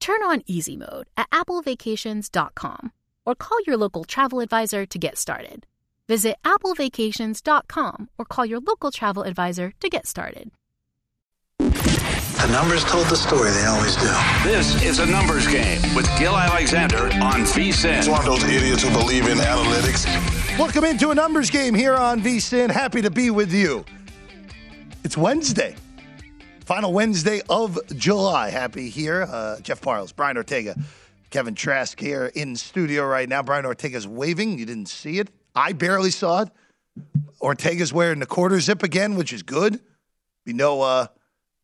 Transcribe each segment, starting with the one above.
Turn on easy mode at applevacations.com or call your local travel advisor to get started. Visit applevacations.com or call your local travel advisor to get started. The numbers told the story, they always do. This is a numbers game with Gill Alexander on VSIN. It's one of those idiots who believe in analytics. Welcome into a numbers game here on VSIN. Happy to be with you. It's Wednesday. Final Wednesday of July. Happy here. Uh, Jeff Parles, Brian Ortega, Kevin Trask here in studio right now. Brian Ortega's waving. You didn't see it. I barely saw it. Ortega's wearing the quarter zip again, which is good. Be no uh,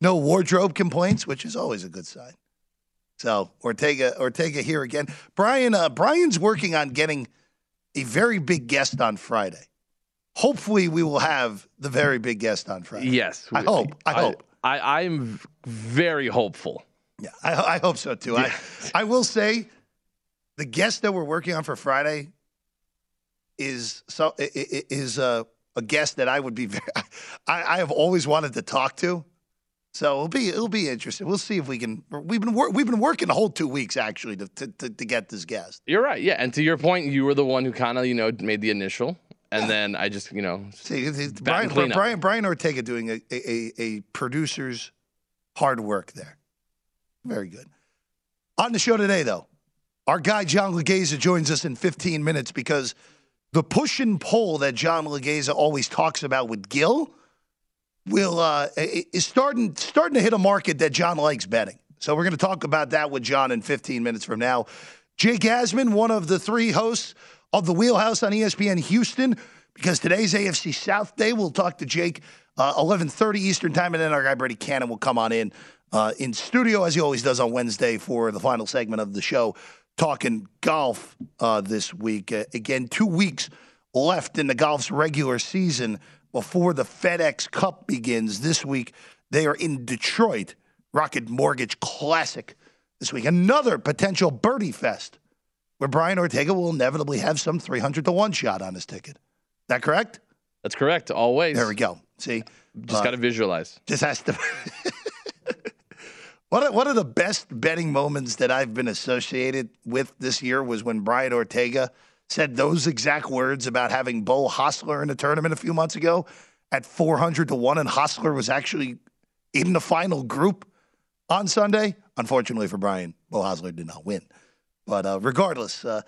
no wardrobe complaints, which is always a good sign. So Ortega Ortega here again. Brian uh, Brian's working on getting a very big guest on Friday. Hopefully, we will have the very big guest on Friday. Yes, I hope. I, I hope. I, I'm very hopeful. Yeah, I, I hope so too. Yeah. I, I will say, the guest that we're working on for Friday is so is a, a guest that I would be. Very, I, I have always wanted to talk to. So it'll be it'll be interesting. We'll see if we can. We've been wor- we've been working the whole two weeks actually to, to, to, to get this guest. You're right. Yeah, and to your point, you were the one who kind of you know made the initial, and then I just you know see Brian Brian, Brian Ortega doing a, a, a producer's hard work there. Very good. On the show today, though, our guy John Laghezza joins us in 15 minutes because the push and pull that John Laghezza always talks about with Gill will uh, is starting starting to hit a market that John likes betting. So we're going to talk about that with John in 15 minutes from now. Jake Asman, one of the three hosts of the Wheelhouse on ESPN Houston because today's AFC South Day. We'll talk to Jake uh, 11:30 Eastern Time, and then our guy Brady Kannon will come on in uh, in studio as he always does on Wednesday for the final segment of the show, talking golf uh, this week. Uh, again, two weeks left in the golf's regular season before the FedEx Cup begins this week. They are in Detroit, Rocket Mortgage Classic this week. Another potential birdie fest where Brian Ortega will inevitably have some 300 to 1 shot on his ticket. Is that correct? That's correct. Always. There we go. See? Just uh, got to visualize. Just has to. one, of, one of the best betting moments that I've been associated with this year was when Brian Ortega said those exact words about having Beau Hossler in the tournament a few months ago at 400 to 1, and Hossler was actually in the final group on Sunday. Unfortunately for Brian, Beau Hossler did not win. But uh, regardless, uh,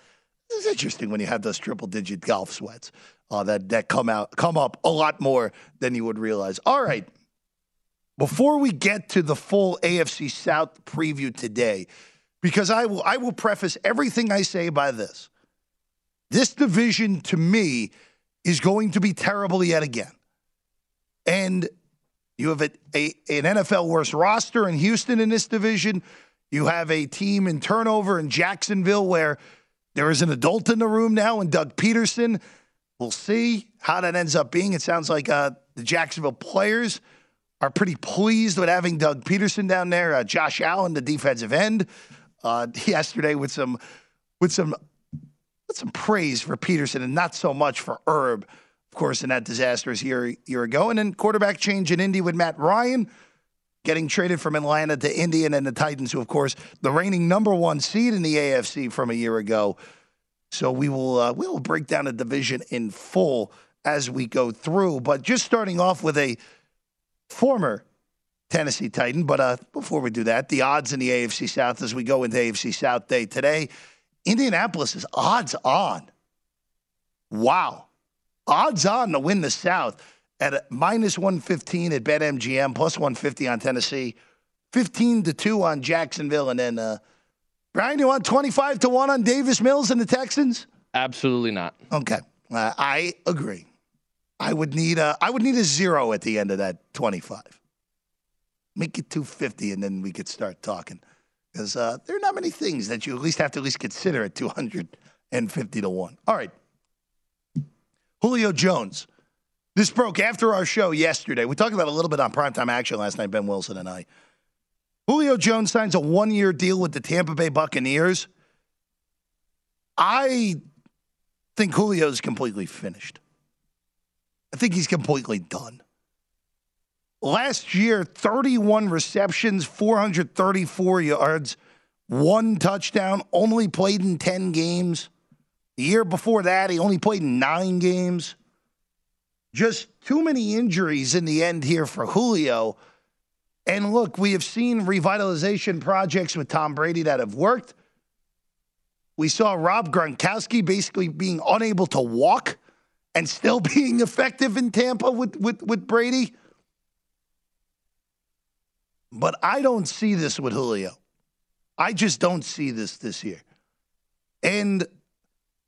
it's interesting when you have those triple digit golf sweats uh, that that come out come up a lot more than you would realize. All right. Before we get to the full AFC South preview today, because I will I will preface everything I say by this. This division to me is going to be terrible yet again. And you have a, a, an NFL worst roster in Houston in this division. You have a team in turnover in Jacksonville where there is an adult in the room now, and Doug Pederson. We'll see how that ends up being. It sounds like uh, the Jacksonville players are pretty pleased with having Doug Pederson down there. Uh, Josh Allen, the defensive end, uh, yesterday with some with some with some praise for Pederson and not so much for Herb, of course, in that disastrous year year ago. And then quarterback change in Indy with Matt Ryan getting traded from Atlanta to Indy, and the Titans, who, of course, the reigning number one seed in the AFC from a year ago. So we will uh, we will break down the division in full as we go through. But just starting off with a former Tennessee Titan. But uh, before we do that, the odds in the AFC South as we go into AFC South Day today, Indianapolis is odds on. Wow. Odds on to win the South at minus 115 at BetMGM, plus 150 on Tennessee, 15 to 2 on Jacksonville. And then, uh, Brian, you want 25 to 1 on Davis Mills and the Texans? Absolutely not. Okay. Uh, I agree. I would need a I would need a zero at the end of that 25. Make it 250 and then we could start talking. Because uh, there are not many things that you at least have to at least consider at 250 to 1. All right. Julio Jones. This broke after our show yesterday. We talked about a little bit on primetime action last night, Ben Wilson and I. Julio Jones signs a one year deal with the Tampa Bay Buccaneers. I think Julio's completely finished. I think he's completely done. Last year, 31 receptions, 434 yards, one touchdown, only played in 10 games. The year before that, he only played in nine games. Just too many injuries in the end here for Julio. And look, we have seen revitalization projects with Tom Brady that have worked. We saw Rob Gronkowski basically being unable to walk and still being effective in Tampa with, with, with Brady. But I don't see this with Julio. I just don't see this this year. And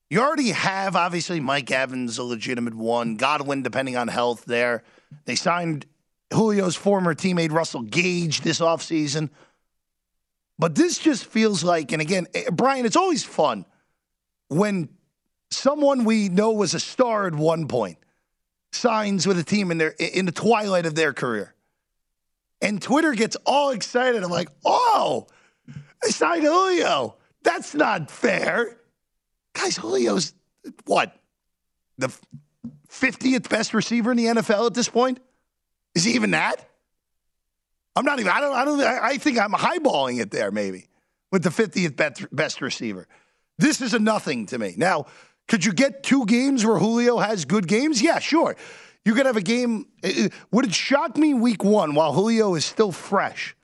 you already have, obviously, Mike Evans, a legitimate one. Godwin, depending on health, there. They signed Julio's former teammate, Russell Gage, this offseason. But this just feels like, and again, eh, Brian, it's always fun when someone we know was a star at one point signs with a team in their in the twilight of their career. And Twitter gets all excited. I'm like, oh, they signed Julio. That's not fair. Guys, Julio's what? The 50th best receiver in the NFL at this point? Is he even that? I'm not even, I don't, I don't, I think I'm highballing it there maybe with the 50th best, receiver. This is a nothing to me. Now, could you get two games where Julio has good games? Yeah, sure. You could have a game. Uh, uh, would it shock me week one while Julio is still fresh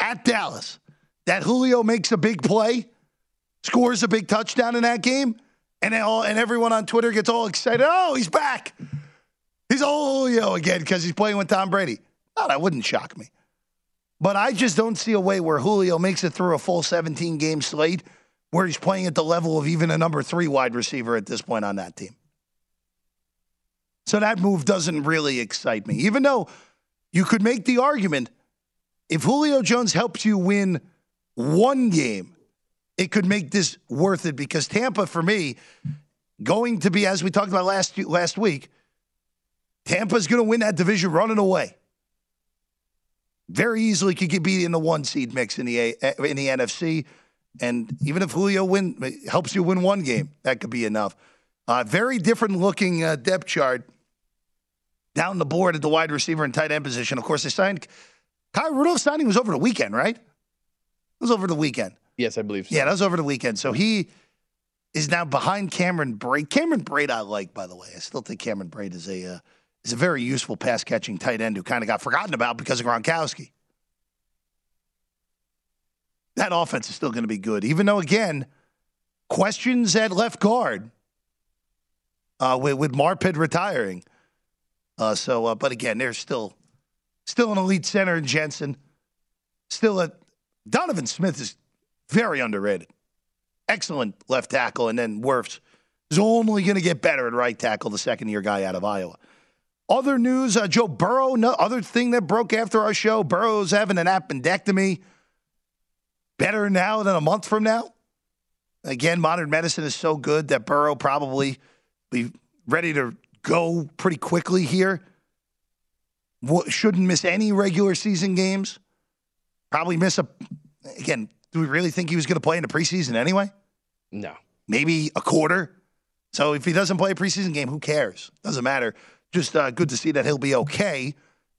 at Dallas that Julio makes a big play, scores a big touchdown in that game, and all, and everyone on Twitter gets all excited? Oh, he's back. He's oh, all Julio again because he's playing with Tom Brady. Oh, that wouldn't shock me. But I just don't see a way where Julio makes it through a full 17 game slate where he's playing at the level of even a number three wide receiver at this point on that team. So that move doesn't really excite me, even though you could make the argument if Julio Jones helps you win one game, it could make this worth it because Tampa, for me, going to be, as we talked about last, last week, Tampa's going to win that division running away. Very easily could get be in the one seed mix in the, A, in the NFC. And even if Julio win helps you win one game, that could be enough. Uh, very different looking uh, depth chart down the board at the wide receiver and tight end position. Of course, they signed Kyle Rudolph's signing was over the weekend, right? It was over the weekend. Yes, I believe so. Yeah, that was over the weekend. So he is now behind Cameron Brate. Cameron Brate, I like, by the way. I still think Cameron Brate is a uh, is a very useful pass catching tight end who kind of got forgotten about because of Gronkowski that offense is still going to be good. Even though, again, questions at left guard uh, with, with Marpet retiring. Uh, so, uh, but again, there's still still an elite center in Jensen. Still a Donovan Smith is very underrated. Excellent left tackle, and then Wirfs is only going to get better at right tackle, the second year guy out of Iowa. Other news: uh, Joe Burrow. No other thing that broke after our show. Burrow's having an appendectomy better now than a month from now? Again, modern medicine is so good that Burrow probably be ready to go pretty quickly here. Shouldn't miss any regular season games. Probably miss a. Again, do we really think he was going to play in the preseason anyway? No. Maybe a quarter. So if he doesn't play a preseason game, who cares? Doesn't matter. Just uh, good to see that he'll be okay.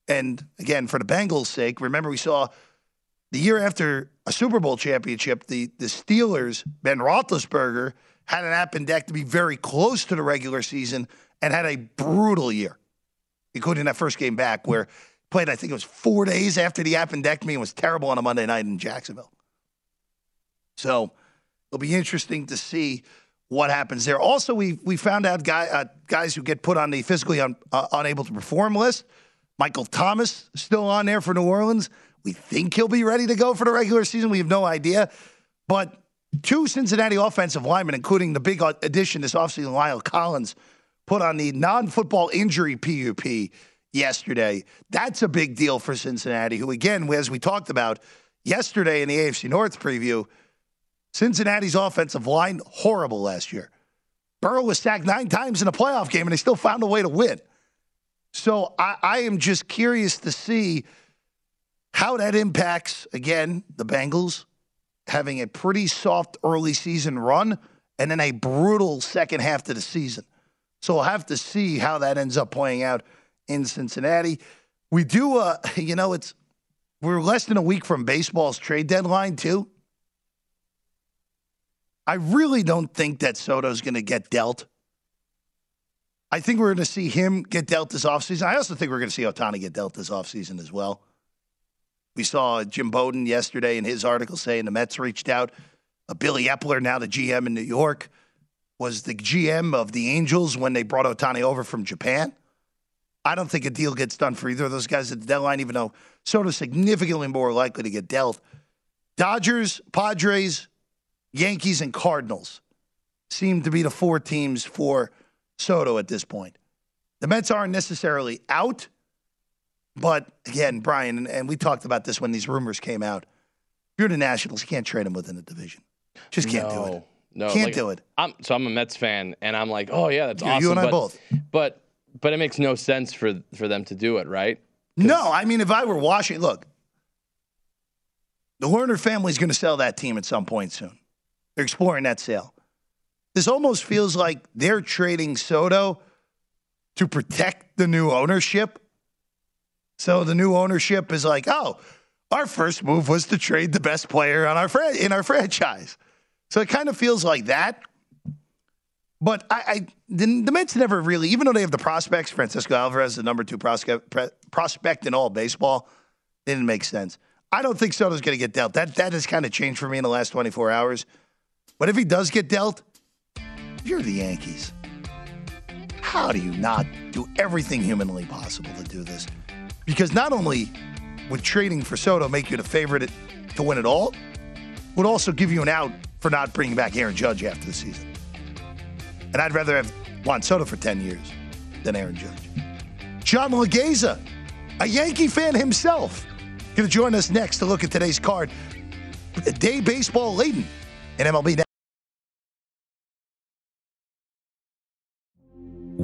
And again, for the Bengals' sake, remember we saw the year after a Super Bowl championship, the, the Steelers, Ben Roethlisberger, had an appendectomy to be very close to the regular season and had a brutal year, including that first game back where Played, I think it was four days after the appendectomy and was terrible on a Monday night in Jacksonville. So it'll be interesting to see what happens there. Also, we we found out guy, uh, guys who get put on the physically un, uh, unable to perform list. Michael Thomas still on there for New Orleans. We think he'll be ready to go for the regular season. We have no idea. But two Cincinnati offensive linemen, including the big addition this offseason, La'el Collins, put on the non football injury PUP yesterday. That's a big deal for Cincinnati, who, again, as we talked about yesterday in the AFC North preview, Cincinnati's offensive line, horrible last year. Burrow was sacked nine times in a playoff game, and they still found a way to win. So I, I am just curious to see how that impacts, again, the Bengals having a pretty soft early season run and then a brutal second half to the season. So we'll have to see how that ends up playing out in Cincinnati. We do, uh, you know, it's we're less than a week from baseball's trade deadline too. I really don't think that Soto's going to get dealt. I think we're going to see him get dealt this offseason. I also think we're going to see Ohtani get dealt this offseason as well. We saw Jim Bowden yesterday in his article saying the Mets reached out. Uh, Billy Eppler, now the GM in New York, was the GM of the Angels when they brought Ohtani over from Japan. I don't think a deal gets done for either of those guys at the deadline, even though Soto's significantly more likely to get dealt. Dodgers, Padres, Yankees, and Cardinals seem to be the four teams for Soto at this point. The Mets aren't necessarily out, but again, Brian, and, we talked about this when these rumors came out. You're the Nationals, you can't trade them within the division. Just can't no, do it. No, can't like, do it. I'm, so I'm a Mets fan, and I'm like, oh yeah, that's awesome. you and I but, both. But but it makes no sense for for them to do it, right? No, I mean, if I were Washington, look, the Lerner family's going to sell that team at some point soon. They're exploring that sale. This almost feels like they're trading Soto to protect the new ownership. So the new ownership is like, oh, our first move was to trade the best player on our fran- in our franchise. So it kind of feels like that. But I, I the, the Mets never really, even though they have the prospects, Francisco Alvarez, the number two prospect, prospect in all baseball, didn't make sense. I don't think Soto's going to get dealt. That that has kind of changed for me in the last 24 hours. But if he does get dealt, you're the Yankees. How do you not do everything humanly possible to do this? Because not only would trading for Soto make you the favorite to win it all, would also give you an out for not bringing back Aaron Judge after the season. And I'd rather have Juan Soto for 10 years than Aaron Judge. John Laghezza, a Yankee fan himself, going to join us next to look at today's card. Day baseball laden in MLB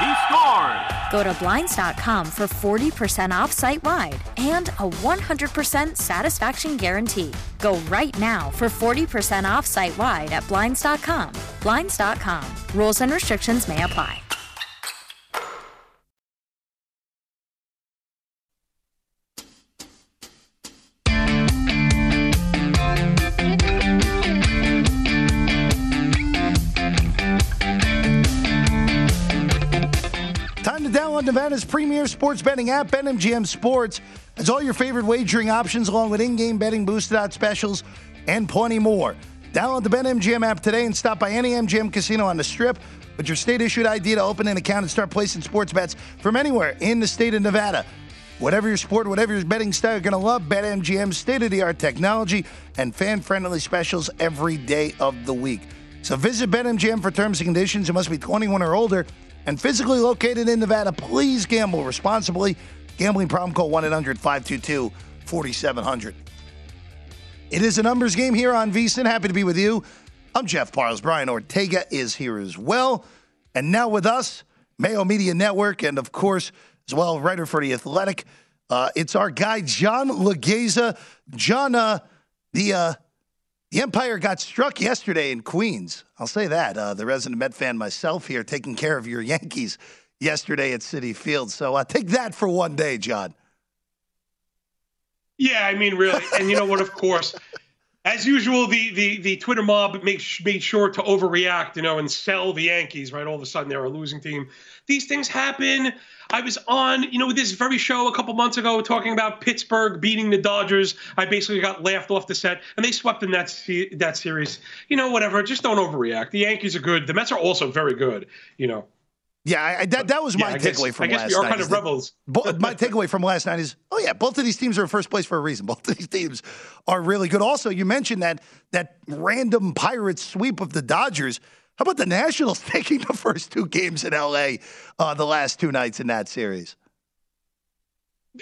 He! Go to Blinds.com for 40% off site wide and a 100% satisfaction guarantee. Go right now for 40% off site wide at Blinds.com. Blinds.com. Rules and restrictions may apply. Nevada's premier sports betting app, BetMGM Sports. Has all your favorite wagering options, along with in-game betting, boosted odds specials, and plenty more. Download the BetMGM app today and stop by any MGM casino on the Strip with your state-issued ID to open an account and start placing sports bets from anywhere in the state of Nevada. Whatever your sport, whatever your betting style, you're going to love BetMGM's state-of-the-art technology and fan-friendly specials every day of the week. So visit BetMGM for terms and conditions. You must be 21 or older and physically located in Nevada. Please gamble responsibly. Gambling problem call 1 800 522 4700. It is a numbers game here on VSIN. Happy to be with you. I'm Jeff Parles. Brian Ortega is here as well. And now with us, Mayo Media Network, and of course, as well, writer for The Athletic. Uh, it's our guy, John Laghezza. John, uh, the, uh, the Empire got struck yesterday in Queens. I'll say that. Uh, the resident Met fan myself here taking care of your Yankees yesterday at Citi Field. So uh, take that for one day, John. Yeah, I mean, really. And you know what? Of course, as usual, the the the Twitter mob made made sure to overreact, you know, and sell the Yankees. Right, all of a sudden they're a losing team. These things happen. I was on, you know, this very show a couple months ago talking about Pittsburgh beating the Dodgers. I basically got laughed off the set, and they swept in that se- that series. You know, whatever. Just don't overreact. The Yankees are good. The Mets are also very good. You know. Yeah, I, that that was Yeah, my I guess- takeaway from I guess last we are kind of rebels. my takeaway from last night is, oh yeah, both of these teams are in first place for a reason. Both of these teams are really good. Also, you mentioned that that random Pirates sweep of the Dodgers. How about the Nationals taking the first two games in LA uh, the last two nights in that series?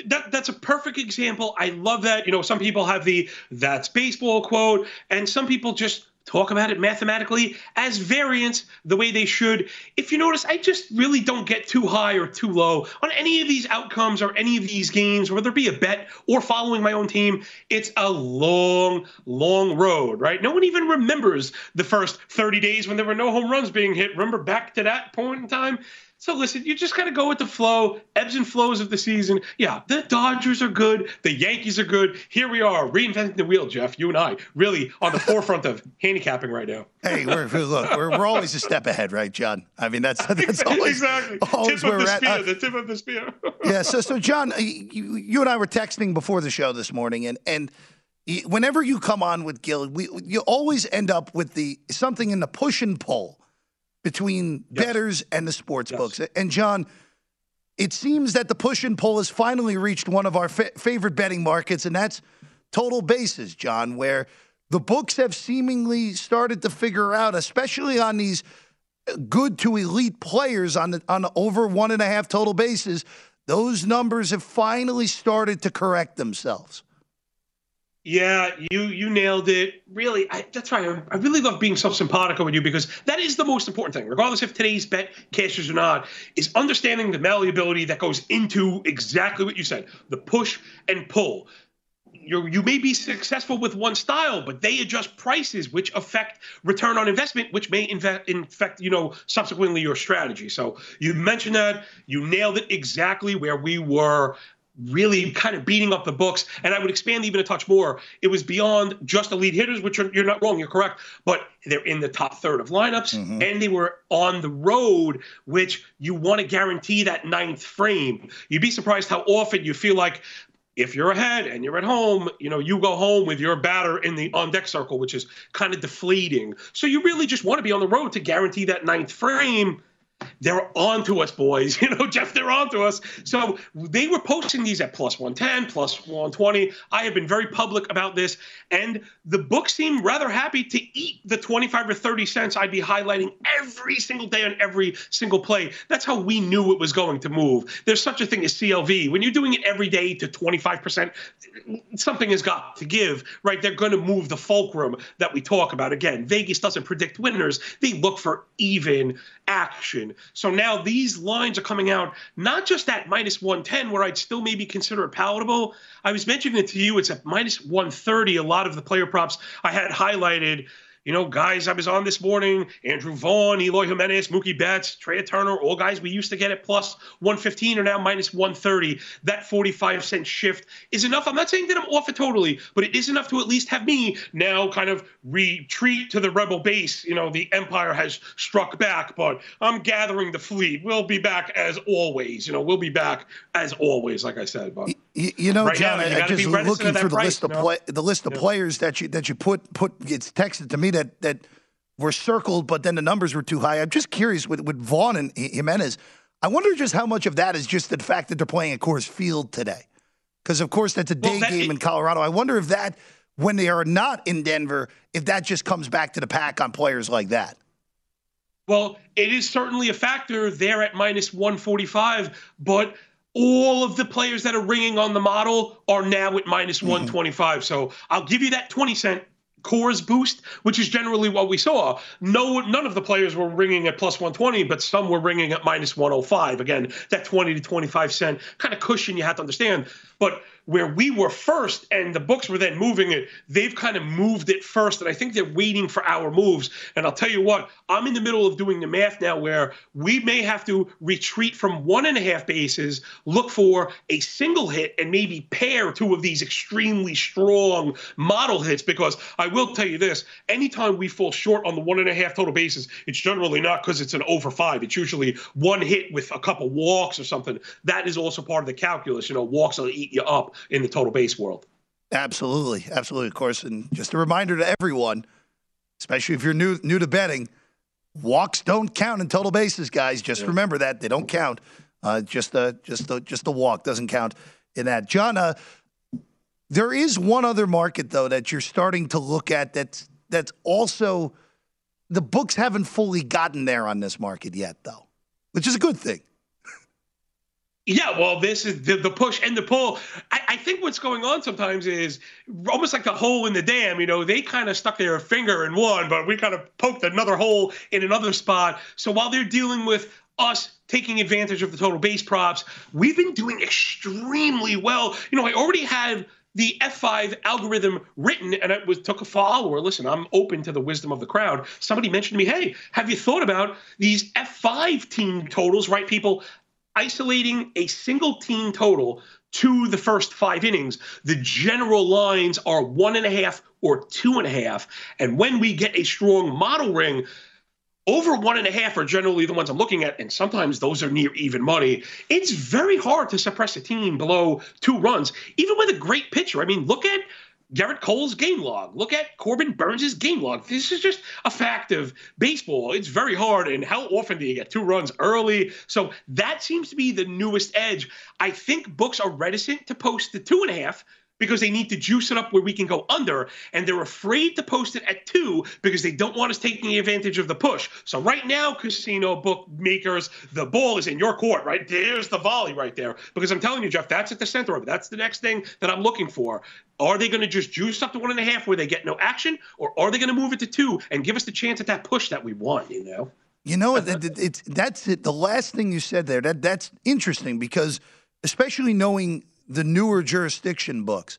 that that's a perfect example. I love that. You know, some people have the that's baseball quote, and some people just talk about it mathematically as variance the way they should. If you notice, I just really don't get too high or too low on any of these outcomes or any of these games, whether it be a bet or following my own team. It's a long, long road, right? No one even remembers the first 30 days when there were no home runs being hit. Remember back to that point in time? So listen, you just got to go with the flow, ebbs and flows of the season. Yeah, the Dodgers are good, the Yankees are good. Here we are, reinventing the wheel, Jeff. You and I really on the forefront of handicapping right now. Hey, we're, look, we're, we're always a step ahead, right, John? I mean, that's that's always exactly. always tip where of the at. spear, Uh, the tip of the spear. yeah. So, so John, you, you and I were texting before the show this morning, and and whenever you come on with Gill, we you always end up with the something in the push and pull between bettors and the sports books. And John, it seems that the push and pull has finally reached one of our fa- favorite betting markets, and that's total bases, John, where the books have seemingly started to figure out, especially on these good to elite players on the on the over one and a half total bases, those numbers have finally started to correct themselves. Yeah, you you nailed it. Really, I, that's why I, I really love being so simpatico with you because that is the most important thing, regardless if today's bet cashes or not, is understanding the malleability that goes into exactly what you said, the push and pull. You you may be successful with one style, but they adjust prices, which affect return on investment, which may inve- infect you know subsequently your strategy. So you mentioned that you nailed it exactly where we were really kind of beating up the books. And I would expand even a touch more. It was beyond just elite hitters, which are, you're not wrong, you're correct, but they're in the top third of lineups mm-hmm. and they were on the road, which you want to guarantee that ninth frame. You'd be surprised how often you feel like if you're ahead and you're at home, you know, you go home with your batter in the on deck circle, which is kind of deflating. So you really just want to be on the road to guarantee that ninth frame they're on to us, boys. You know, Jeff, they're on to us. So they were posting these at plus 110, plus 120. I have been very public about this. And the book seemed rather happy to eat the 25 or 30 cents I'd be highlighting every single day on every single play. That's how we knew it was going to move. There's such a thing as CLV. When you're doing it every day to 25%, something has got to give, right? They're going to move the fulcrum that we talk about. Again, Vegas doesn't predict winners, they look for even action in. So now these lines are coming out not just at minus 110, where I'd still maybe consider it palatable. I was mentioning it to you, it's at minus 130. A lot of the player props I had highlighted you know, guys I was on this morning, Andrew Vaughn, Eloy Jimenez, Mookie Betts, Trea Turner, all guys we used to get at plus 115 are now minus 130. That 45 cent shift is enough. I'm not saying that I'm off it totally, but it is enough to at least have me now kind of retreat to the rebel base. You know, the Empire has struck back, but I'm gathering the fleet. We'll be back as always. You know, we'll be back as always, like I said. But you, you know, right John, now, you I just looking through the price, list of play, the list of players that you that you put put it's texted to me that that were circled, but then the numbers were too high. I'm just curious with with Vaughn and Jimenez. I wonder just how much of that is just the fact that they're playing at Coors Field today, because of course that's a day well, that, game in Colorado. I wonder if that when they are not in Denver, if that just comes back to the pack on players like that. Well, it is certainly a factor there at minus 145, but all of the players that are ringing on the model are now at minus mm-hmm. 125. So I'll give you that 20 cent Coors boost, which is generally what we saw. No, none of the players were ringing at plus 120, but some were ringing at minus 105. Again, that 20 to 25 cent kind of cushion you have to understand. But where we were first and the books were then moving it, they've kind of moved it first. And I think they're waiting for our moves. And I'll tell you what, I'm in the middle of doing the math now where we may have to retreat from one and a half bases, look for a single hit, and maybe pair two of these extremely strong model hits. Because I will tell you this anytime we fall short on the one and a half total bases, it's generally not because it's an over five. It's usually one hit with a couple walks or something. That is also part of the calculus. You know, walks will eat you up in the total base world. Absolutely, absolutely, of course. And just a reminder to everyone, especially if you're new new to betting, walks don't count in total bases, guys. Just yeah. remember that they don't count. Uh, just the just the just the walk doesn't count in that. John, uh, there is one other market though that you're starting to look at that's that's also the books haven't fully gotten there on this market yet though, which is a good thing. Yeah, well, this is the, the push and the pull. I, I, think what's going on sometimes is almost like the hole in the dam. You know, they kind of stuck their finger in one, but we kind of poked another hole in another spot. So while they're dealing with us taking advantage of the total base props, we've been doing extremely well. You know, I already had the F5 algorithm written, and it was took a follower. Listen, I'm open to the wisdom of the crowd. Somebody mentioned to me, hey, have you thought about these F5 team totals, right, people? Isolating a single team total to the first five innings, the general lines are one and a half or two and a half. And when we get a strong model ring, over one and a half are generally the ones I'm looking at, and sometimes those are near even money. It's very hard to suppress a team below two runs, even with a great pitcher. I mean, look at Gerrit Cole's game log. Look at Corbin Burnes' game log. This is just a fact of baseball. It's very hard. And how often do you get two runs early? So that seems to be the newest edge. I think books are reticent to post the two and a half because they need to juice it up where we can go under, and they're afraid to post it at two because they don't want us taking advantage of the push. So right now, casino bookmakers, the ball is in your court, right? There's the volley right there. Because I'm telling you, Jeff, that's at the center of it. That's the next thing that I'm looking for. Are they going to just juice up to one and a half where they get no action, or are they going to move it to two and give us the chance at that push that we want? You know. You know, it's that's it. The last thing you said there that that's interesting because especially knowing the newer jurisdiction books,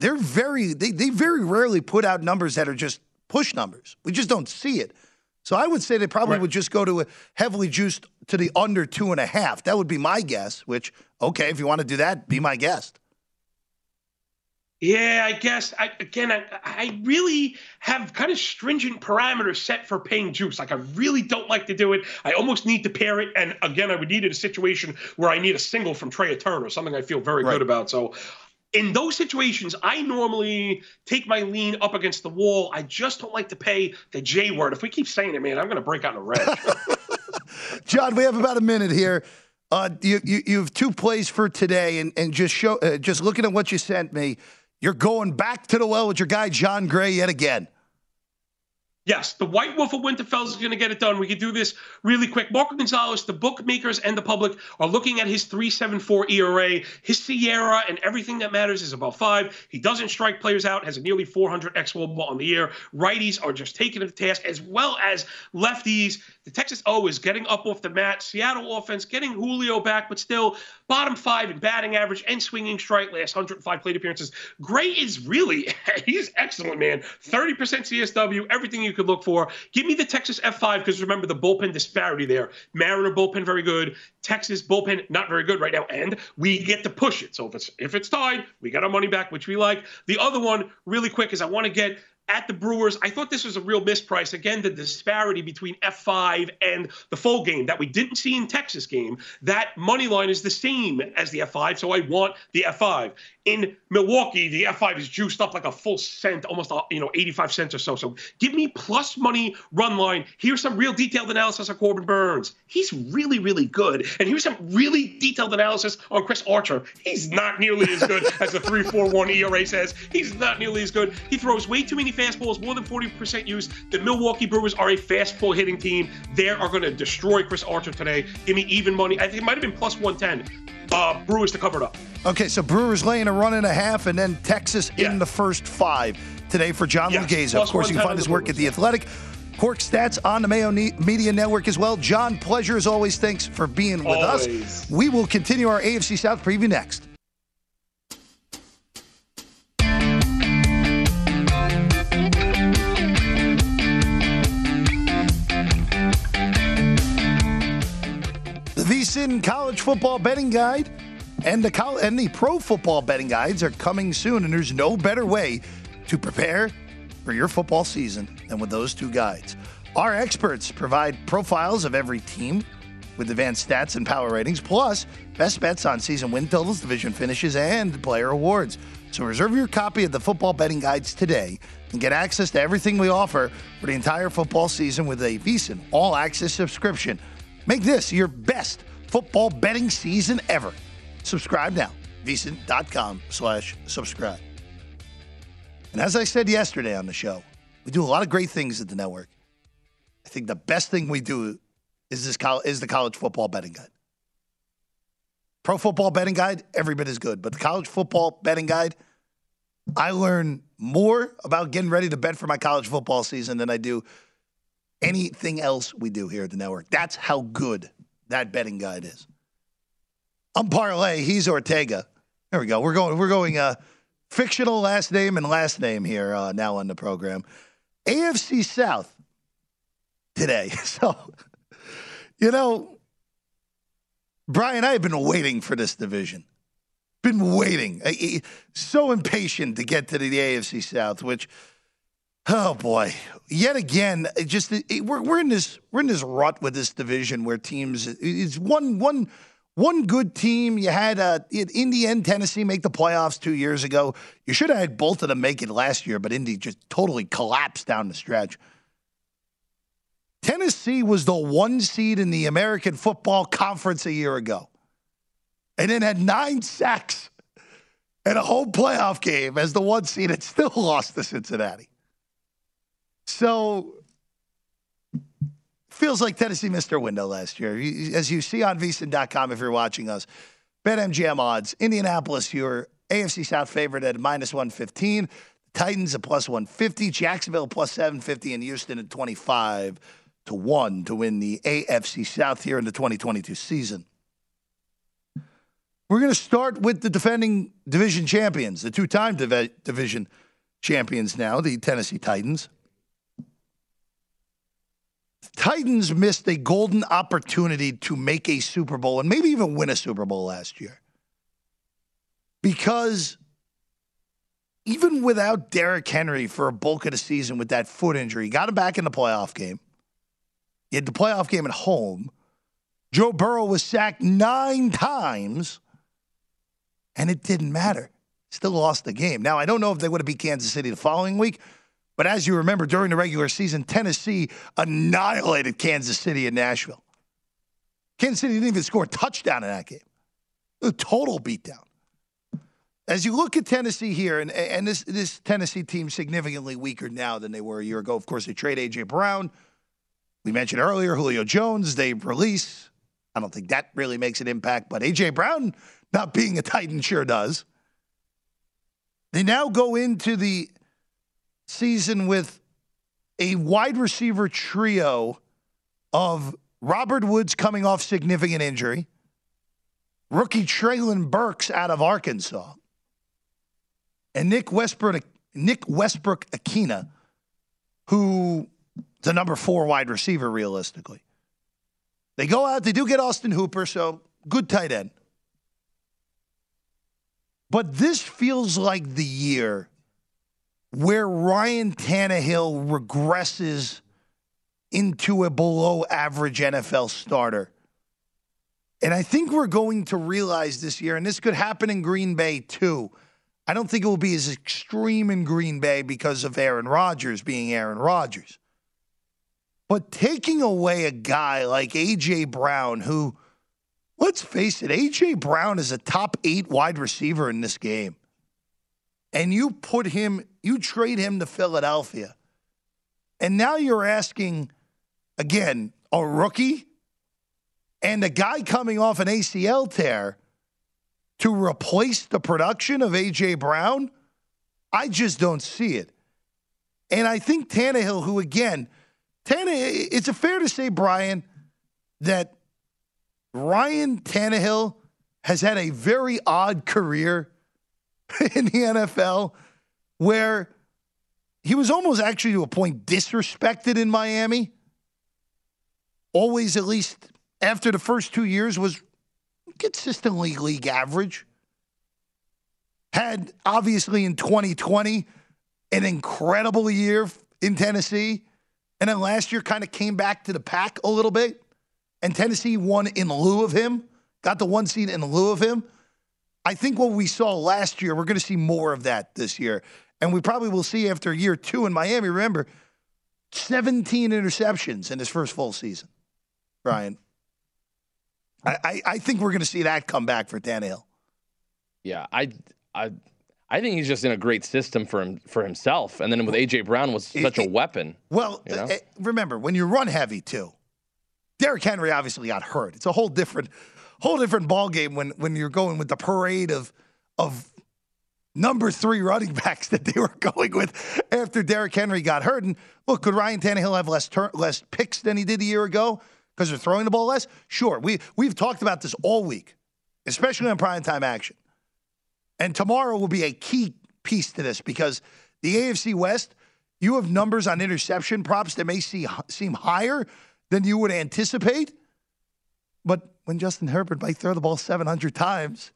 they're very they, they very rarely put out numbers that are just push numbers. We just don't see it. So I would say they probably right. would just go to a heavily juiced to the under two and a half. That would be my guess. Which okay, if you want to do that, be my guest. Yeah, I guess. I, again, I, I really have kind of stringent parameters set for paying juice. Like, I really don't like to do it. I almost need to pair it. And again, I would need it a situation where I need a single from Trea Turner, something I feel very right. good about. So, in those situations, I normally take my lean up against the wall. I just don't like to pay the J word. If we keep saying it, man, I'm going to break out in a red. John, we have about a minute here. Uh, you, you, you have two plays for today, and, and just show uh, just looking at what you sent me. You're going back to the well with your guy, Jon Gray, yet again. Yes, the White Wolf of Winterfell is going to get it done. We can do this really quick. Marco Gonzalez, the bookmakers and the public are looking at his 3.74 ERA. His SIERA and everything that matters is about five. He doesn't strike players out, has a nearly 400 X on the year. Righties are just taking it to task, as well as lefties. The Texas O is getting up off the mat. Seattle offense getting Julio back, but still bottom five in batting average and swinging strike last 105 plate appearances. Gray is really, he's excellent, man. 30% CSW, everything you could look for. Give me the Texas F5 because remember the bullpen disparity there. Mariner bullpen very good. Texas bullpen not very good right now, and we get to push it. So if it's if it's tied, we got our money back, which we like. The other one, really quick, is I want to get at the Brewers. I thought this was a real misprice. Again, the disparity between F5 and the full game that we didn't see in Texas game. That money line is the same as the F5, so I want the F5. In Milwaukee, the F5 is juiced up like a full cent, almost uh, you know 85 cents or so. So give me plus money run line. Here's some real detailed analysis of Corbin Burnes. He's really, really good. And here's some really detailed analysis on Chris Archer. He's not nearly as good as the 3.41 ERA says. He's not nearly as good. He throws way too many fastballs, more than 40% use. The Milwaukee Brewers are a fastball hitting team. They are going to destroy Chris Archer today. Give me even money. I think it might have been plus 110. Uh, Brewers to cover it up. Okay, so Brewers laying a run and a half, and then Texas Yeah. in the first five today for John Yes, Laghezza. Of course, you can find his work at The Athletic. Cork Stats on the Mayo Media Network as well. John, pleasure as always. Thanks for being with us. We will continue our AFC South preview next. VSIN College Football Betting Guide and the and the Pro Football Betting Guides are coming soon, and there's no better way to prepare for your football season than with those two guides. Our experts provide profiles of every team with advanced stats and power ratings, plus best bets on season win totals, division finishes, and player awards. So reserve your copy of the football betting guides today and get access to everything we offer for the entire football season with a VSIN all access subscription. Make this your best football betting season ever. Subscribe now. VSIN.com slash subscribe. And as I said yesterday on the show, we do a lot of great things at the network. I think the best thing we do is this is the college football betting guide. Pro football betting guide, every bit as good. But the college football betting guide, I learn more about getting ready to bet for my college football season than I do anything else we do here at the network. That's how good that betting guide is. I'm Parlay. He's Ortega. There we go. We're going. We're going. Uh, fictional last name and last name here uh, now on the program. AFC South today. So, you know, Brian, I have been waiting for this division. Been waiting. So impatient to get to the AFC South, which, oh boy, yet again, it just it, we're we're in this we're in this rut with this division where teams it's one one one good team. You had uh, Indy and Tennessee make the playoffs two years ago. You should have had both of them make it last year, but Indy just totally collapsed down the stretch. Tennessee was the one seed in the American Football Conference a year ago, and then had nine sacks and a home playoff game as the one seed and still lost to Cincinnati. So feels like Tennessee missed their window last year. As you see on VSIN.com if you're watching us, BetMGM odds, Indianapolis, your AFC South favorite at minus 115. Titans at plus 150, Jacksonville plus 750, and Houston at 25 to 1 to win the AFC South here in the 2022 season. We're going to start with the defending division champions, the two time div- division champions now, the Tennessee Titans. Titans missed a golden opportunity to make a Super Bowl and maybe even win a Super Bowl last year. Because even without Derrick Henry for a bulk of the season with that foot injury, got him back in the playoff game. He had the playoff game at home. Joe Burrow was sacked nine times, and it didn't matter. Still lost the game. Now, I don't know if they would have beat Kansas City the following week, but as you remember, during the regular season, Tennessee annihilated Kansas City and Nashville. Kansas City didn't even score a touchdown in that game. A total beatdown. As you look at Tennessee here, and, and this, this Tennessee team significantly weaker now than they were a year ago. Of course, they trade A.J. Brown. We mentioned earlier Julio Jones. They release. I don't think that really makes an impact, but A.J. Brown not being a Titan sure does. They now go into the season with a wide receiver trio of Robert Woods coming off significant injury, rookie Treylon Burks out of Arkansas, and Nick Westbrook, Nick Westbrook Ikhine, who the number four wide receiver realistically. They go out, they do get Austin Hooper, so good tight end. But this feels like the year where Ryan Tannehill regresses into a below average NFL starter. And I think we're going to realize this year, and this could happen in Green Bay too. I don't think it will be as extreme in Green Bay because of Aaron Rodgers being Aaron Rodgers. But taking away a guy like A.J. Brown, who, let's face it, A.J. Brown is a top eight wide receiver in this game. And you put him, you trade him to Philadelphia. And now you're asking, again, a rookie and a guy coming off an ACL tear to replace the production of A.J. Brown. I just don't see it. And I think Tannehill, who again, Tannehill, it's a fair to say, Brian, that Ryan Tannehill has had a very odd career in the NFL where he was almost actually to a point disrespected in Miami. Always, at least after the first two years, was consistently league average. Had obviously in 2020 an incredible year in Tennessee. And then last year kind of came back to the pack a little bit. And Tennessee won in lieu of him, got the one seed in lieu of him. I think what we saw last year, we're going to see more of that this year. And we probably will see after year two in Miami. Remember, 17 interceptions in his first full season, Brian. I, I, I think we're going to see that come back for Tannehill. Yeah, I, I, I think he's just in a great system for him for himself. And then with AJ Brown was such a weapon. Well, you know? uh, remember when you run heavy too. Derrick Henry obviously got hurt. It's a whole different, whole different ball game when when you're going with the parade of of number three running backs that they were going with after Derrick Henry got hurt. And look, could Ryan Tannehill have less less picks than he did a year ago because they're throwing the ball less? Sure. We we've talked about this all week, especially on prime time action. And tomorrow will be a key piece to this because the AFC West, you have numbers on interception props that may see, seem higher than you would anticipate. But when Justin Herbert might throw the ball 700 times,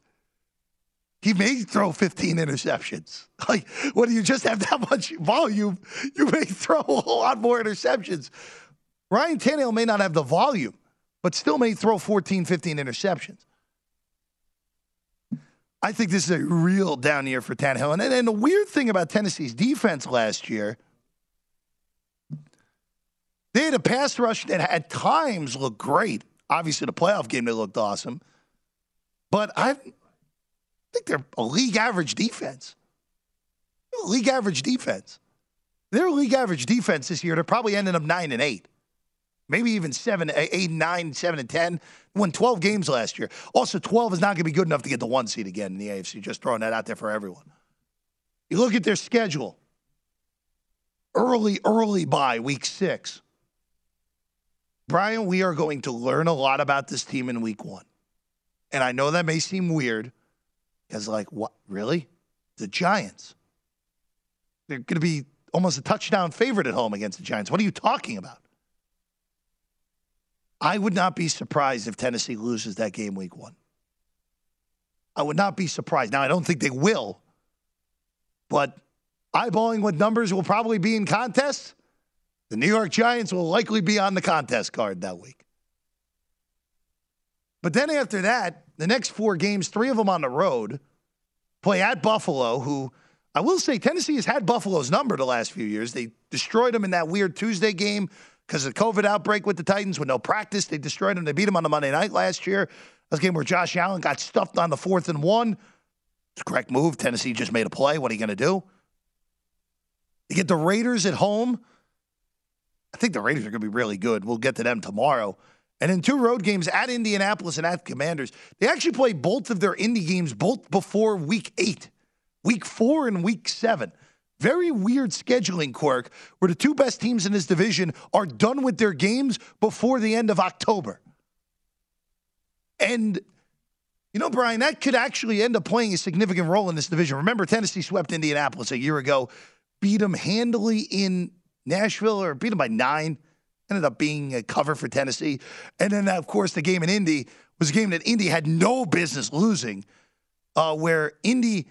he may throw 15 interceptions. Like, when you just have that much volume, you may throw a whole lot more interceptions. Ryan Tannehill may not have the volume, but still may throw 14, 15 interceptions. I think this is a real down year for Tannehill. And, and the weird thing about Tennessee's defense last year, they had a pass rush that at times looked great. Obviously, the playoff game, they looked awesome. But I think they're a league average defense. League average defense. Their league average defense this year, they're probably ending up nine and eight. Maybe even seven, eh, eight, nine, seven, and ten. Won 12 games last year. Also, 12 is not going to be good enough to get the one seed again in the AFC. Just throwing that out there for everyone. You look at their schedule. Early, early by week six. Brian, we are going to learn a lot about this team in week one. And I know that may seem weird because, like, what? Really? The Giants. They're going to be almost a touchdown favorite at home against the Giants. What are you talking about? I would not be surprised if Tennessee loses that game week one. I would not be surprised. Now, I don't think they will, but eyeballing what numbers will probably be in contests, the New York Giants will likely be on the contest card that week. But then after that, the next four games, three of them on the road, play at Buffalo, who I will say Tennessee has had Buffalo's number the last few years. They destroyed them in that weird Tuesday game because of the COVID outbreak with the Titans with no practice. They destroyed them. They beat them on the Monday night last year. That's a game where Josh Allen got stuffed on the fourth and one. It's a correct move. Tennessee just made a play. What are you going to do? You get the Raiders at home. I think the Raiders are going to be really good. We'll get to them tomorrow. And in two road games at Indianapolis and at Commanders, they actually play both of their Indy games both before week eight, week four and week seven. very weird scheduling quirk where the two best teams in this division are done with their games before the end of October. And you know, Brian, that could actually end up playing a significant role in this division. Remember, Tennessee swept Indianapolis a year ago, beat them handily in Nashville, or beat them by nine. Ended up being a cover for Tennessee. And then, of course, the game in Indy was a game that Indy had no business losing, uh, where Indy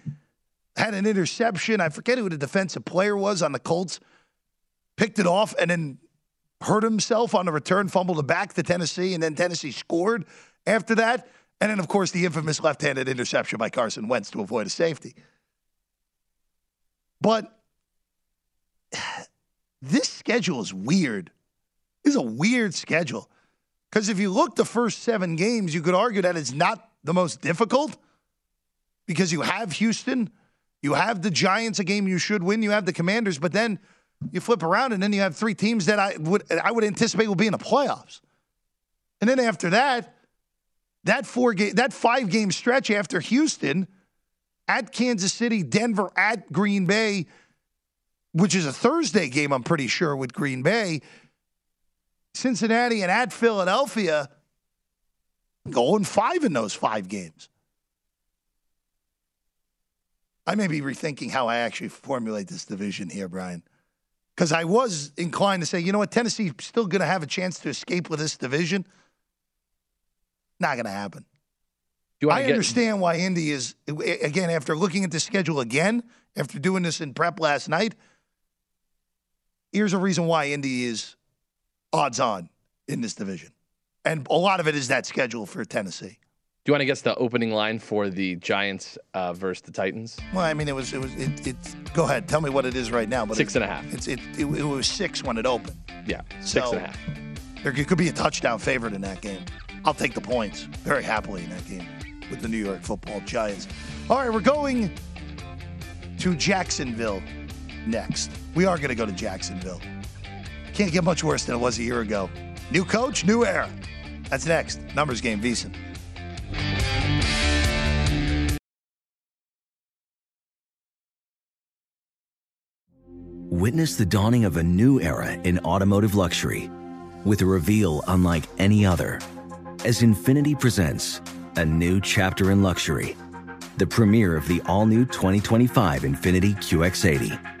had an interception. I forget who the defensive player was on the Colts, picked it off, and then hurt himself on the return, fumbled it back to Tennessee, and then Tennessee scored after that. And then, of course, the infamous left handed interception by Carson Wentz to avoid a safety. But this schedule is weird. This is a weird schedule. Because if you look the first seven games, you could argue that it's not the most difficult because you have Houston, you have the Giants, a game you should win, you have the Commanders, but then you flip around and then you have three teams that I would I would anticipate will be in the playoffs. And then after that, that four game, that five game stretch after Houston, at Kansas City, Denver, at Green Bay, which is a Thursday game, I'm pretty sure, with Green Bay, Cincinnati, and at Philadelphia, going five in those five games. I may be rethinking how I actually formulate this division here, Brian. Because I was inclined to say, you know what, Tennessee's still going to have a chance to escape with this division. Not going to happen. I get- understand why Indy is, again, after looking at the schedule again, after doing this in prep last night, here's a reason why Indy is odds on in this division. And a lot of it is that schedule for Tennessee. Do you want to guess the opening line for the Giants uh, versus the Titans? Well, I mean, it was it was it, it. Go ahead, tell me what it is right now. But six and a half. It's it, it, it was six when it opened. Yeah, six So- and a half. There could be a touchdown favorite in that game. I'll take the points very happily in that game with the New York Football Giants. All right, we're going to Jacksonville next. We are going to go to Jacksonville. Can't get much worse than it was a year ago. New coach, new era. That's next. Numbers game, VSIN. Witness the dawning of a new era in automotive luxury with a reveal unlike any other as Infiniti presents a new chapter in luxury, the premiere of the all new 2025 Infiniti QX80.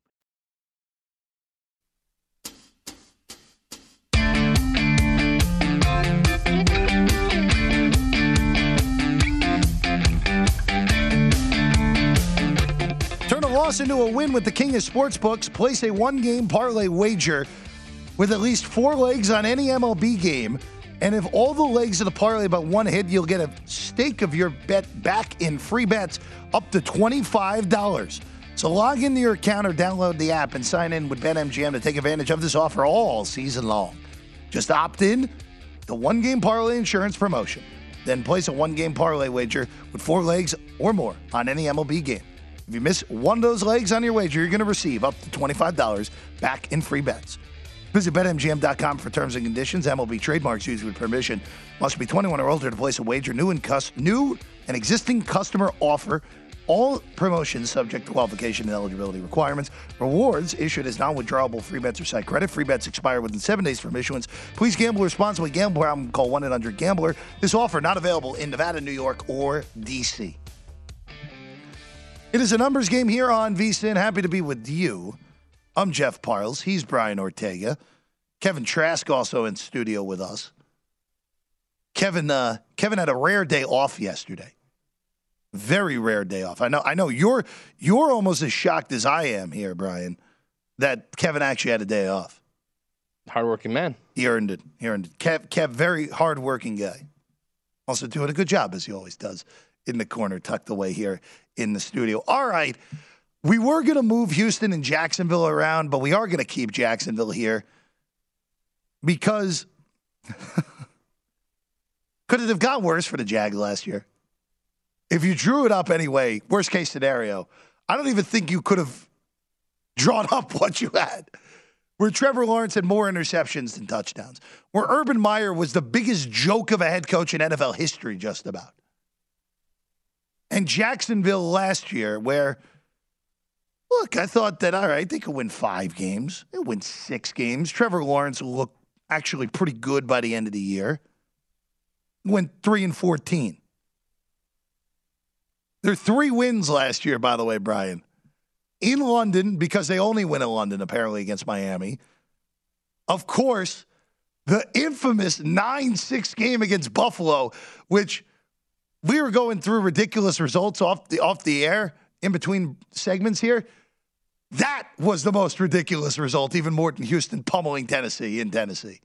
Loss into a win with the king of sportsbooks. Place a one game parlay wager with at least four legs on any MLB game. And if all the legs of the parlay but one hit, you'll get a stake of your bet back in free bets up to $25. So log into your account or download the app and sign in with BetMGM to take advantage of this offer all season long. Just opt in the one game parlay insurance promotion. Then place a one game parlay wager with four legs or more on any MLB game. If you miss one of those legs on your wager, you're going to receive up to $25 back in free bets. Visit BetMGM.com for terms and conditions. MLB trademarks used with permission. Must be 21 or older to place a wager. New and, cus- new and existing customer offer. All promotions subject to qualification and eligibility requirements. Rewards issued as non-withdrawable free bets or site credit. Free bets expire within seven days from issuance. Please gamble responsibly. Gamble problem, call 1-800-GAMBLER. This offer not available in Nevada, New York, or D.C. It is a numbers game here on VSIN. Happy to be with you. I'm Jeff Parles. He's Brian Ortega. Kevin Trask also in studio with us. Kevin, uh, Kevin had a rare day off yesterday. Very rare day off. I know. I know you're you're almost as shocked as I am here, Brian, that Kevin actually had a day off. Hardworking man. He earned it. He earned it. Kev, Kev, very hardworking guy. Also doing a good job as he always does in the corner, tucked away here in the studio. All right. We were going to move Houston and Jacksonville around, but we are going to keep Jacksonville here because could it have got worse for the Jags last year? If you drew it up anyway, worst case scenario, I don't even think you could have drawn up what you had. Where Trevor Lawrence had more interceptions than touchdowns. Where Urban Meyer was the biggest joke of a head coach in NFL history, just about. And Jacksonville last year, where Look, I thought that, all right, they could win five games. They win six games. Trevor Lawrence will look actually pretty good by the end of the year. Went 3 and 14. Their three wins last year, by the way, Brian. In London, because they only win in London, apparently, against Miami. Of course, the infamous 9 6 game against Buffalo, which we were going through ridiculous results off the off the air in between segments here. That was the most ridiculous result, even more than Houston pummeling Tennessee in Tennessee,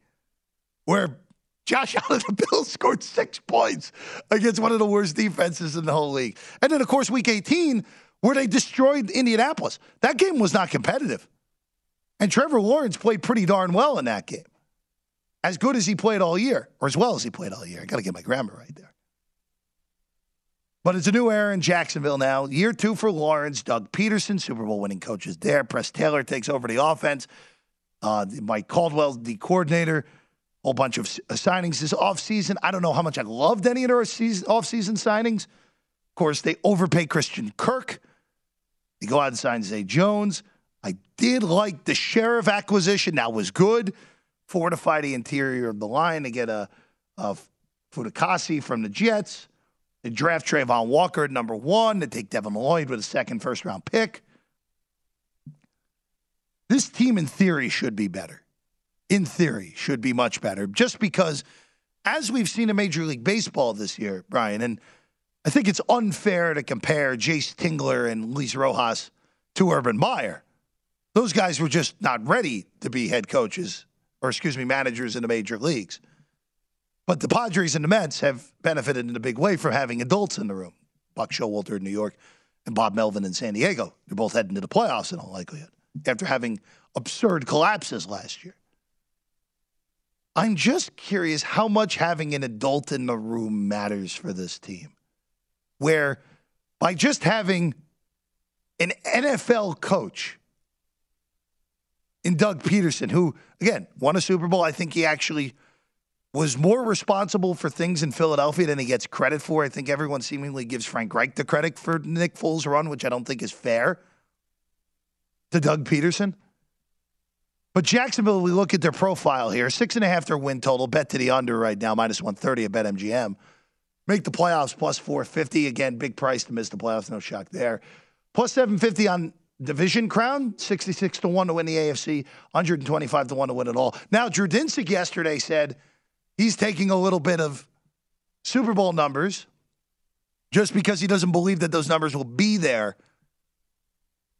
where Josh Allen of the Bills scored six points against one of the worst defenses in the whole league. And then, of course, week 18, where they destroyed Indianapolis. That game was not competitive. And Trevor Lawrence played pretty darn well in that game. As good as he played all year, or as well as he played all year. I got to get my grammar right there. But it's a new era in Jacksonville now. Year two for Lawrence. Doug Pederson, Super Bowl winning coach, is there. Press Taylor takes over the offense. Uh, Mike Caldwell, the coordinator. Whole bunch of uh, signings this offseason. I don't know how much I loved any of their offseason signings. Of course, they overpay Christian Kirk. They go out and sign Zay Jones. I did like the sheriff acquisition. That was good. Fortify the interior of the line to get a, a Fatukasi from the Jets. They draft Travon Walker at number one. They take Devin Lloyd with a second first round pick. This team, in theory, should be better. In theory, should be much better. Just because, as we've seen in Major League Baseball this year, Brian, and I think it's unfair to compare Jayce Tingler and Luis Rojas to Urban Meyer. Those guys were just not ready to be head coaches, or excuse me, managers in the major leagues. But the Padres and the Mets have benefited in a big way from having adults in the room. Buck Showalter in New York and Bob Melvin in San Diego. They're both heading to the playoffs in all likelihood after having absurd collapses last year. I'm just curious how much having an adult in the room matters for this team. Where by just having an NFL coach in Doug Pederson, who, again, won a Super Bowl, I think he actually was more responsible for things in Philadelphia than he gets credit for. I think everyone seemingly gives Frank Reich the credit for Nick Foles' run, which I don't think is fair to Doug Pederson. But Jacksonville, we look at their profile here six and a half their win total, bet to the under right now, minus 130 at BetMGM. Make the playoffs plus 450. Again, big price to miss the playoffs, no shock there. Plus 750 on division crown, 66 to 1 to win the AFC, 125 to 1 to win it all. Now, Drew Dinsick yesterday said, he's taking a little bit of Super Bowl numbers just because he doesn't believe that those numbers will be there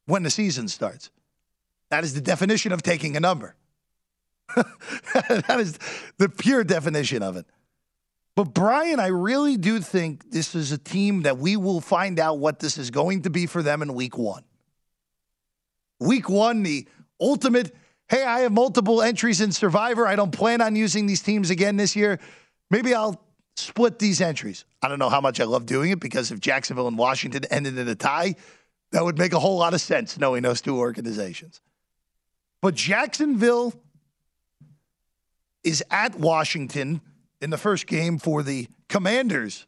when the season starts. That is the definition of taking a number. that is the pure definition of it. But Brian, I really do think this is a team that we will find out what this is going to be for them in week one. Week one, the ultimate. Hey, I have multiple entries in Survivor. I don't plan on using these teams again this year. Maybe I'll split these entries. I don't know how much I love doing it because if Jacksonville and Washington ended in a tie, that would make a whole lot of sense knowing those two organizations. But Jacksonville is at Washington in the first game for the Commanders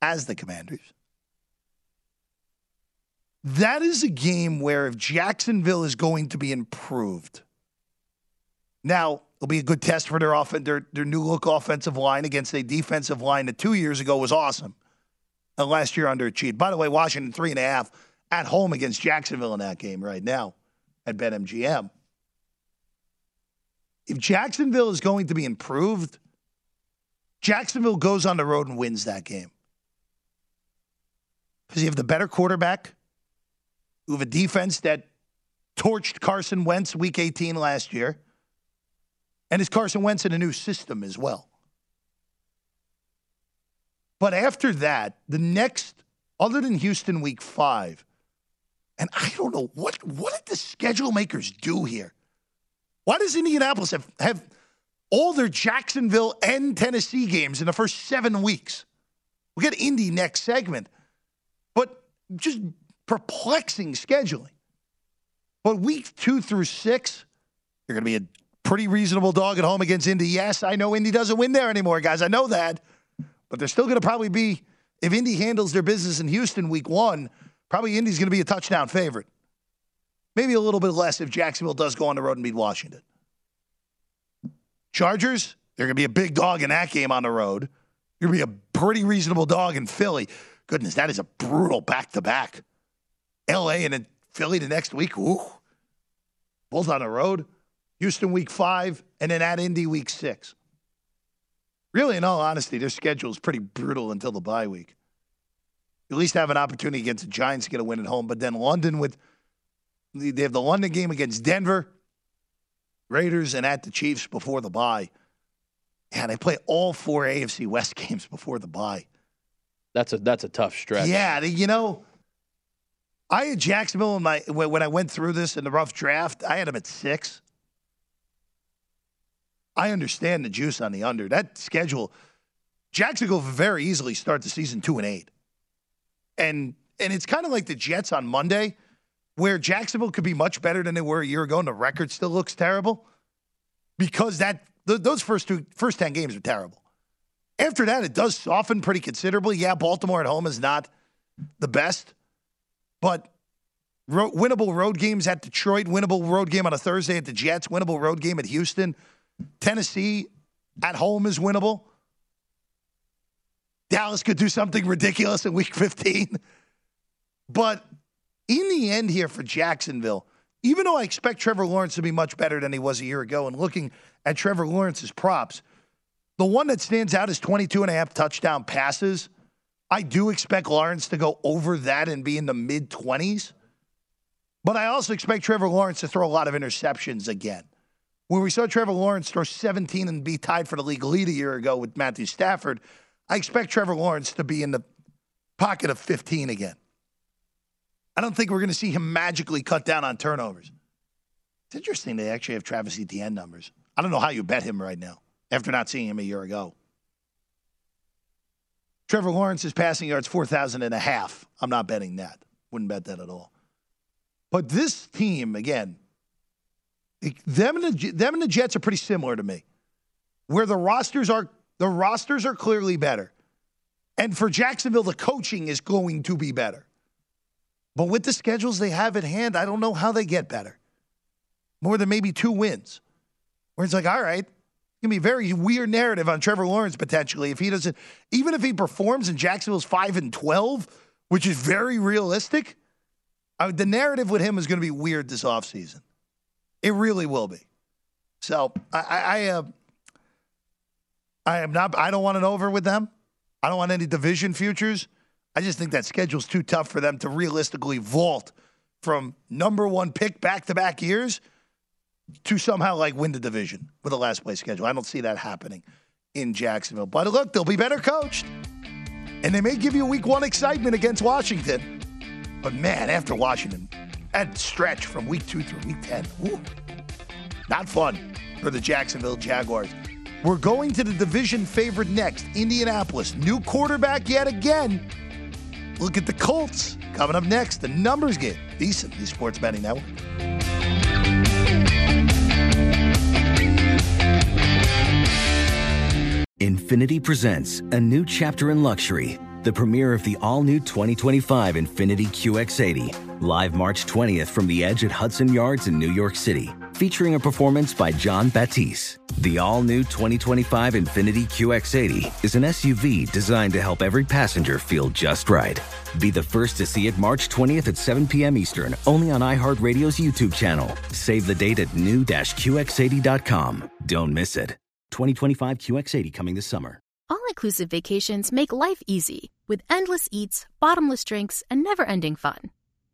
as the Commanders. That is a game where if Jacksonville is going to be improved, now it'll be a good test for their off- their, their new look offensive line against a defensive line that two years ago was awesome. And last year underachieved. By the way, Washington three and a half at home against Jacksonville in that game right now at BetMGM. If Jacksonville is going to be improved, Jacksonville goes on the road and wins that game. Because you have the better quarterback, you have a defense that torched Carson Wentz week 18 last year, and is Carson Wentz in a new system as well. But after that, the next, other than Houston week five, and I don't know what what did the schedule makers do here? Why does Indianapolis have, have all their Jacksonville and Tennessee games in the first seven weeks? We'll get Indy next segment. But just perplexing scheduling. But week two through six, you're going to be a pretty reasonable dog at home against Indy. Yes, I know Indy doesn't win there anymore, guys. I know that. But they're still going to probably be, if Indy handles their business in Houston week one, probably Indy's going to be a touchdown favorite. Maybe a little bit less if Jacksonville does go on the road and beat Washington. Chargers, they're going to be a big dog in that game on the road. You're going to be a pretty reasonable dog in Philly. Goodness, that is a brutal back to back. LA and then Philly the next week. Ooh. Both on the road. Houston week five, and then at Indy week six. Really, in all honesty, their schedule is pretty brutal until the bye week. You at least have an opportunity against the Giants to get a win at home, but then London with they have the London game against Denver, Raiders, and at the Chiefs before the bye. And they play all four AFC West games before the bye. That's a that's a tough stretch. Yeah, you know, I had Jacksonville in my when I went through this in the rough draft. I had them at six. I understand the juice on the under. That schedule, Jacksonville very easily start the season two and eight, and and it's kind of like the Jets on Monday, where Jacksonville could be much better than they were a year ago, and the record still looks terrible because that th- those first two first ten games are terrible. After that, it does soften pretty considerably. Yeah, Baltimore at home is not the best, but ro- winnable road games at Detroit, winnable road game on a Thursday at the Jets, winnable road game at Houston. Tennessee at home is winnable. Dallas could do something ridiculous in week 15. But in the end, here for Jacksonville, even though I expect Trevor Lawrence to be much better than he was a year ago, and looking at Trevor Lawrence's props, the one that stands out is 22 and a half touchdown passes. I do expect Lawrence to go over that and be in the mid 20s. But I also expect Trevor Lawrence to throw a lot of interceptions again. When we saw Trevor Lawrence throw 17 and be tied for the league lead a year ago with Matthew Stafford, I expect Trevor Lawrence to be in the pocket of 15 again. I don't think we're going to see him magically cut down on turnovers. It's interesting they actually have Travis Etienne numbers. I don't know how you bet him right now after not seeing him a year ago. Trevor Lawrence's passing yards 4,000 and a half. I'm not betting that. Wouldn't bet that at all. But this team, again, them and the them and the Jets are pretty similar to me. Where the rosters are the rosters are clearly better. And for Jacksonville the coaching is going to be better. But with the schedules they have at hand, I don't know how they get better. More than maybe two wins. Where it's like, all right, it's gonna be a very weird narrative on Trevor Lawrence potentially if he doesn't even if he performs and Jacksonville's five and twelve, which is very realistic. I, the narrative with him is going to be weird this offseason. It really will be. So I, I, uh, I am not. I don't want an over with them. I don't want any division futures. I just think that schedule's too tough for them to realistically vault from number one pick back to back years to somehow like win the division with a last place schedule. I don't see that happening in Jacksonville. But look, they'll be better coached, and they may give you week one excitement against Washington. But man, after Washington, and stretch from week two through week 10. Ooh, not fun for the Jacksonville Jaguars. We're going to the division favorite next, Indianapolis. New quarterback yet again. Look at the Colts coming up next. The numbers game. VSIN, the Sports Betting Network. Infiniti presents a new chapter in luxury, the premiere of the all new 2025 Infiniti QX80, live March 20th from the edge at Hudson Yards in New York City, featuring a performance by Jon Batiste. The all new 2025 Infiniti QX80 is an SUV designed to help every passenger feel just right. Be the first to see it March 20th at 7 p.m. Eastern, only on iHeartRadio's YouTube channel. Save the date at new-QX80.com. Don't miss it. 2025 QX80 coming this summer. All inclusive vacations make life easy with endless eats, bottomless drinks, and never ending fun.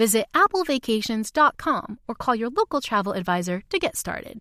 Visit applevacations.com or call your local travel advisor to get started.